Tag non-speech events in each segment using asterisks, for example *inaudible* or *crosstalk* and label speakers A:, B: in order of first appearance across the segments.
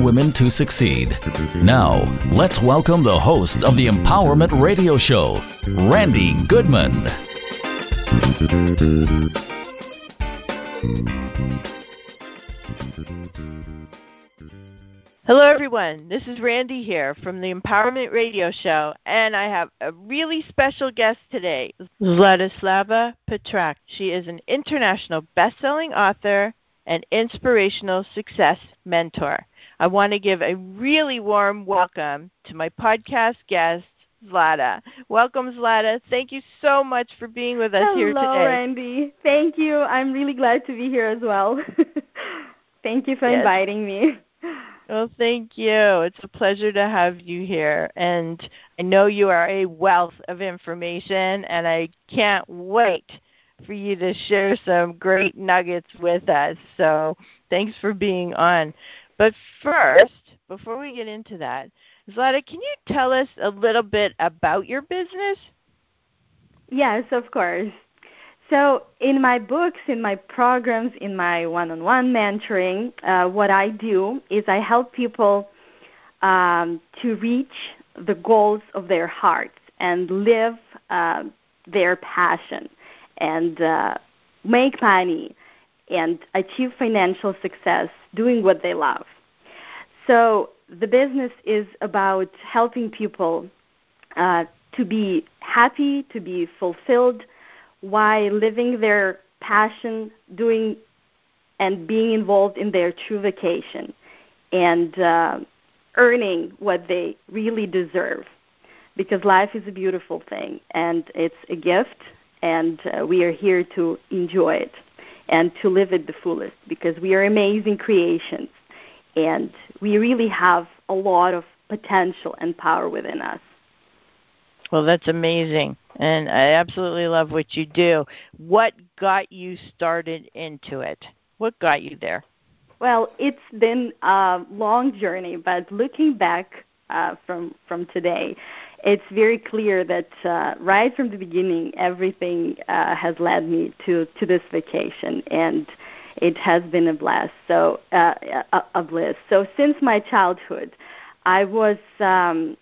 A: Women to Succeed. Now, let's welcome the host of the Empowerment Radio Show, Randi Goodman.
B: Hello, everyone. This is Randi here from the Empowerment Radio Show, and I have a really special guest today, Zlatoslava Petrak. She is an international best-selling author and inspirational success mentor. I want to give a really warm welcome to my podcast guest, Zlata. Welcome, Zlata. Thank you so much for being with us
C: Hello,
B: here today.
C: Hello, Randi. Thank you. I'm really glad to be here as well. *laughs* thank you for
B: yes.
C: inviting me.
B: Well, thank you. It's a pleasure to have you here. And I know you are a wealth of information, and I can't wait for you to share some great nuggets with us. So thanks for being on. But first, before we get into that, Zlata, can you tell us a little bit about your business?
C: Yes, of course. So, in my books, in my programs, in my one on one mentoring, uh, what I do is I help people um, to reach the goals of their hearts and live uh, their passion and uh, make money and achieve financial success doing what they love. So the business is about helping people uh, to be happy, to be fulfilled while living their passion, doing and being involved in their true vocation, and uh, earning what they really deserve. Because life is a beautiful thing, and it's a gift, and uh, we are here to enjoy it and to live it the fullest because we are amazing creations and we really have a lot of potential and power within us.
B: Well, that's amazing. And I absolutely love what you do. What got you started into it? What got you there?
C: Well, it's been a long journey, but looking back uh, from from today, it's very clear that uh, right from the beginning, everything uh, has led me to to this vacation, and it has been a blast. So uh, a, a bliss. So since my childhood, I was um,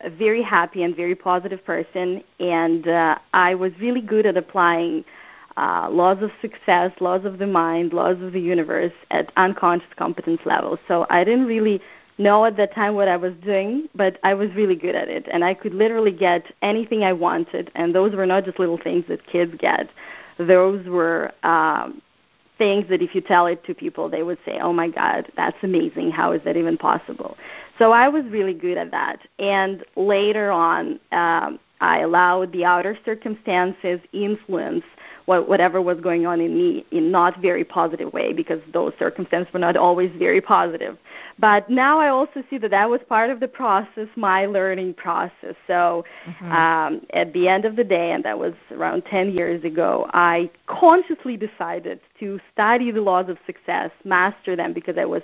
C: a very happy and very positive person, and uh, I was really good at applying. Uh, laws of success, laws of the mind, laws of the universe at unconscious competence level. So I didn't really know at that time what I was doing, but I was really good at it, and I could literally get anything I wanted. And those were not just little things that kids get; those were um, things that if you tell it to people, they would say, "Oh my God, that's amazing! How is that even possible?" So I was really good at that. And later on, um, I allowed the outer circumstances influence what, whatever was going on in me in not very positive way because those circumstances were not always very positive. But now I also see that that was part of the process, my learning process. So mm-hmm. um, at the end of the day, and that was around 10 years ago, I consciously decided to study the laws of success, master them because I was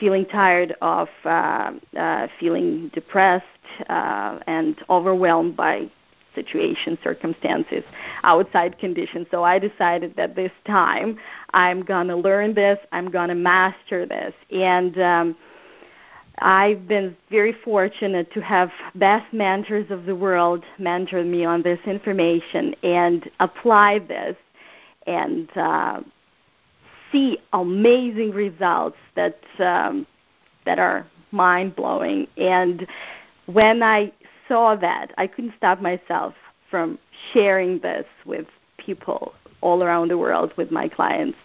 C: feeling tired of uh, uh, feeling depressed uh, and overwhelmed by situation, circumstances, outside conditions. So I decided that this time I'm going to learn this, I'm going to master this. And um, I've been very fortunate to have best mentors of the world mentor me on this information and apply this and uh, see amazing results that um, that are mind blowing. And when I saw that, I couldn't stop myself from sharing this with people all around the world with my clients.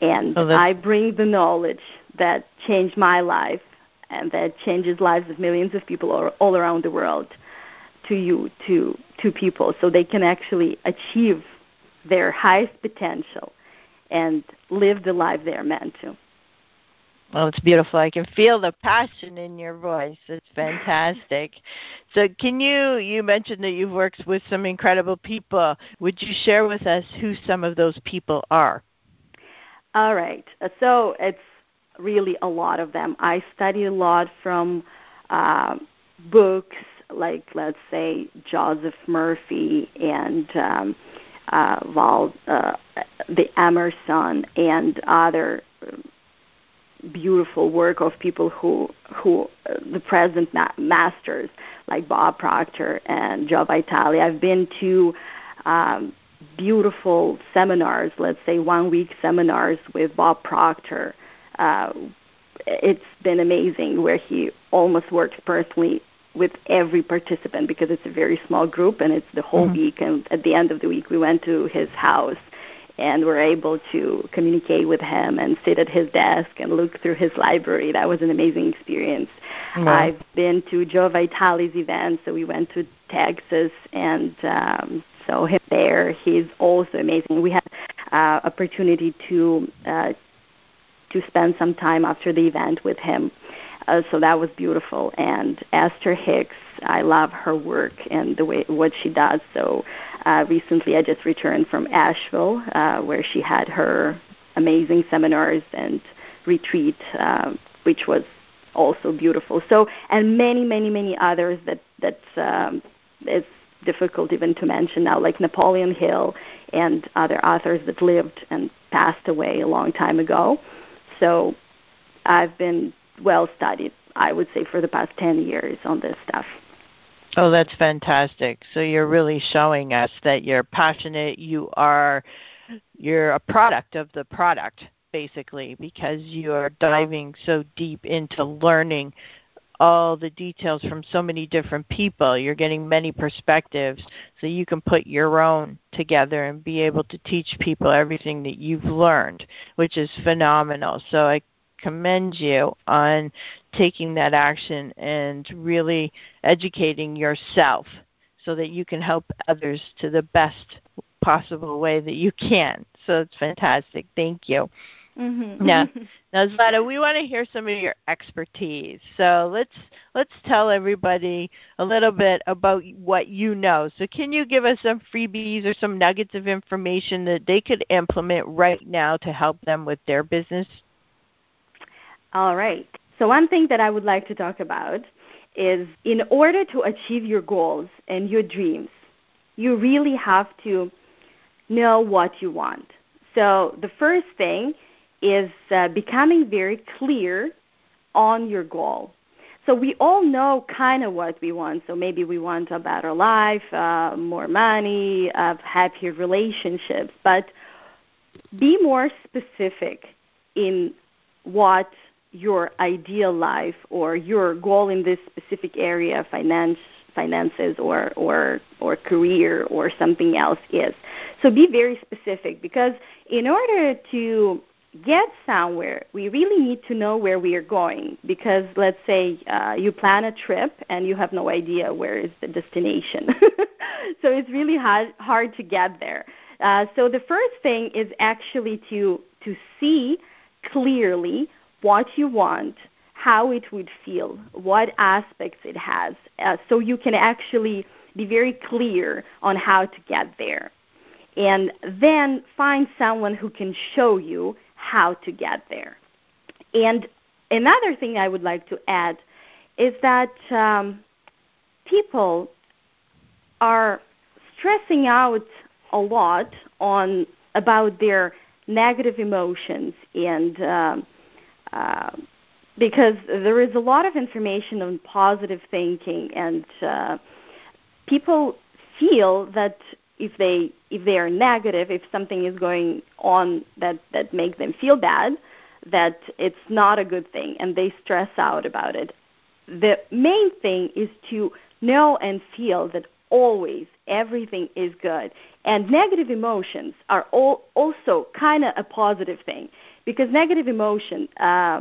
C: And oh, I bring the knowledge that changed my life and that changes lives of millions of people all, all around the world to you, to to people, so they can actually achieve their highest potential and live the life they are meant to.
B: Well, it's beautiful. I can feel the passion in your voice. It's *laughs* fantastic. So, can you you mentioned that you've worked with some incredible people. Would you share with us who some of those people are?
C: All right. So, it's really a lot of them. I study a lot from uh, books like, let's say, Joseph Murphy and um, uh, Val, uh, the Emerson, and other beautiful work of people who who uh, the present ma- masters like Bob Proctor and Joe Vitale. I've been to um, beautiful seminars, let's say one week seminars with Bob Proctor. Uh, it's been amazing where he almost works personally with every participant because it's a very small group and it's the whole mm-hmm. week and at the end of the week we went to his house and were able to communicate with him and sit at his desk and look through his library. That was an amazing experience. Mm-hmm. I've been to Joe Vitale's events, so we went to Texas and um, saw him there. He's also amazing. We had uh, opportunity to uh, to spend some time after the event with him. Uh, so that was beautiful. And Esther Hicks, I love her work and the way what she does. So uh, recently, I just returned from Asheville, uh, where she had her amazing seminars and retreat, uh, which was also beautiful. So, and many, many, many others that that um, it's difficult even to mention now, like Napoleon Hill and other authors that lived and passed away a long time ago. So, I've been well studied, I would say, for the past 10 years on this stuff.
B: Oh, that's fantastic. So you're really showing us that you're passionate, you are you're a product of the product basically because you're diving so deep into learning all the details from so many different people. You're getting many perspectives so you can put your own together and be able to teach people everything that you've learned, which is phenomenal. So I commend you on taking that action and really educating yourself so that you can help others to the best possible way that you can. So it's fantastic. Thank you. Mm-hmm. Now, *laughs* now, Zlata, we want to hear some of your expertise. So let's let's tell everybody a little bit about what you know. So can you give us some freebies or some nuggets of information that they could implement right now to help them with their business?
C: All right. So, one thing that I would like to talk about is in order to achieve your goals and your dreams, you really have to know what you want. So, the first thing is uh, becoming very clear on your goal. So, we all know kind of what we want. So, maybe we want a better life, uh, more money, uh, happier relationships, but be more specific in what your ideal life or your goal in this specific area, finance, finances or, or, or career or something else is. So be very specific because in order to get somewhere, we really need to know where we are going. Because let's say uh, you plan a trip and you have no idea where is the destination, *laughs* so it's really hard hard to get there. Uh, so the first thing is actually to to see clearly what you want, how it would feel, what aspects it has, uh, so you can actually be very clear on how to get there. And then find someone who can show you how to get there. And another thing I would like to add is that um, people are stressing out a lot on about their negative emotions and um, uh, because there is a lot of information on positive thinking, and uh, people feel that if they if they are negative, if something is going on that that makes them feel bad, that it's not a good thing, and they stress out about it. The main thing is to know and feel that always everything is good and negative emotions are all, also kind of a positive thing because negative emotion uh,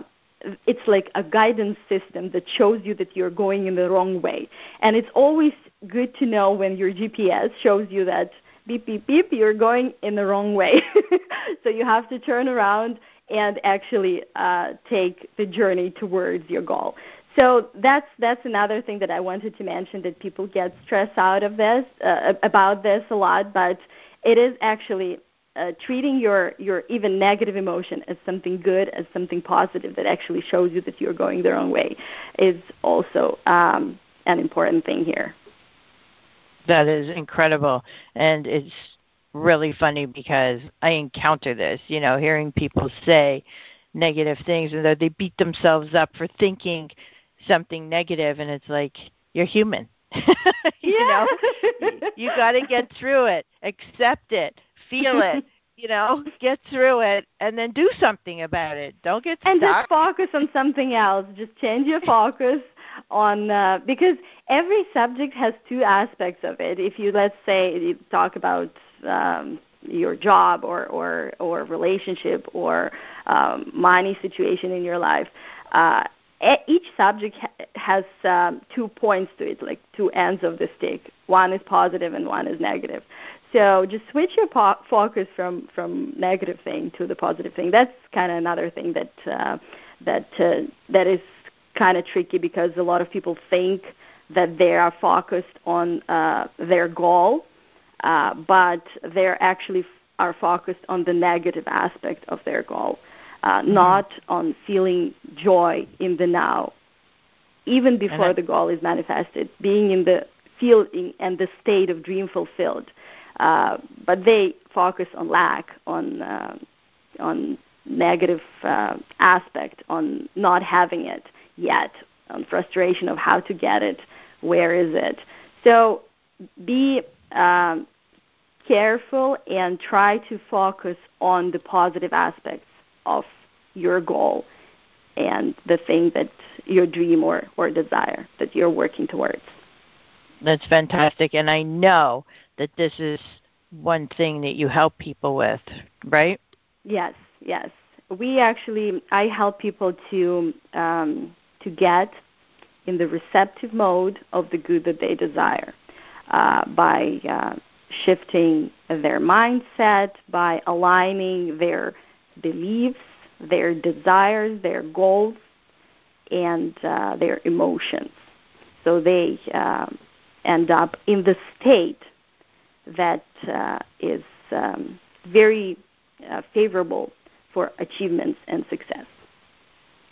C: it's like a guidance system that shows you that you're going in the wrong way and it's always good to know when your gps shows you that beep beep beep you're going in the wrong way *laughs* so you have to turn around and actually uh, take the journey towards your goal. So that's that's another thing that I wanted to mention that people get stressed out of this uh, about this a lot, but it is actually uh, treating your your even negative emotion as something good, as something positive that actually shows you that you're going the wrong way, is also um, an important thing here.
B: That is incredible, and it's really funny because I encounter this. You know, hearing people say negative things and that they beat themselves up for thinking something negative, and it's like you're human. *laughs* you know, you got to get through it, accept it, feel it. *laughs* You know, get through it and then do something about it. Don't get stuck.
C: And just focus on something else. Just change your focus on uh, because every subject has two aspects of it. If you let's say you talk about um, your job or or or relationship or um, money situation in your life, uh, each subject ha- has um, two points to it, like two ends of the stick. One is positive and one is negative. So just switch your po- focus from from negative thing to the positive thing. That's kind of another thing that uh, that uh, that is kind of tricky because a lot of people think that they are focused on uh, their goal, uh, but they're actually f- are focused on the negative aspect of their goal uh, mm-hmm. not on feeling joy in the now, even before the goal is manifested, being in the feeling and the state of dream fulfilled. Uh, but they focus on lack, on uh, on negative uh, aspect, on not having it yet, on frustration of how to get it, where is it. So be um, careful and try to focus on the positive aspects of your goal and the thing that your dream or, or desire that you're working towards.
B: That's fantastic. And I know that this is one thing that you help people with, right?
C: Yes, yes. We actually, I help people to um, to get in the receptive mode of the good that they desire uh, by uh, shifting their mindset, by aligning their beliefs, their desires, their goals, and uh, their emotions. So they uh, end up in the state that uh, is um, very uh, favorable for achievements and success.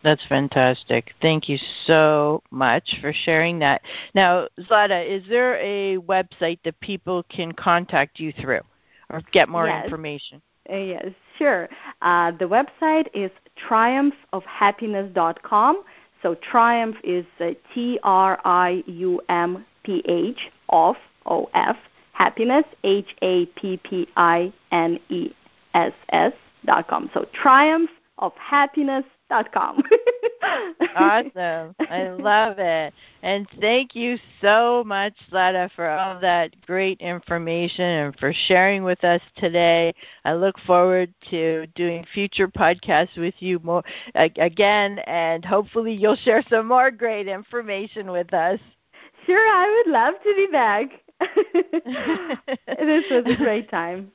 B: That's fantastic. Thank you so much for sharing that. Now, Zlata, is there a website that people can contact you through or get more
C: yes.
B: information?
C: Uh, yes, sure. Uh, the website is triumphofhappiness.com. So triumph is T R I U M P H of O F happiness H A P P I N E S S dot com. So triumph of happiness dot com. *laughs*
B: awesome. I love it. And thank you so much, Zlata, for all that great information and for sharing with us today. I look forward to doing future podcasts with you more again, and hopefully you'll share some more great information with us.
C: Sure, I would love to be back. *laughs* this was a great time.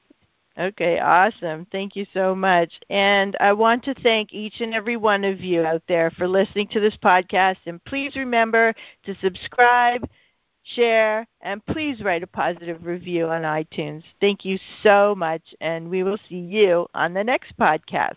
B: Okay, awesome. Thank you so much. And I want to thank each and every one of you out there for listening to this podcast. And please remember to subscribe, share, and please write a positive review on iTunes. Thank you so much, and we will see you on the next podcast.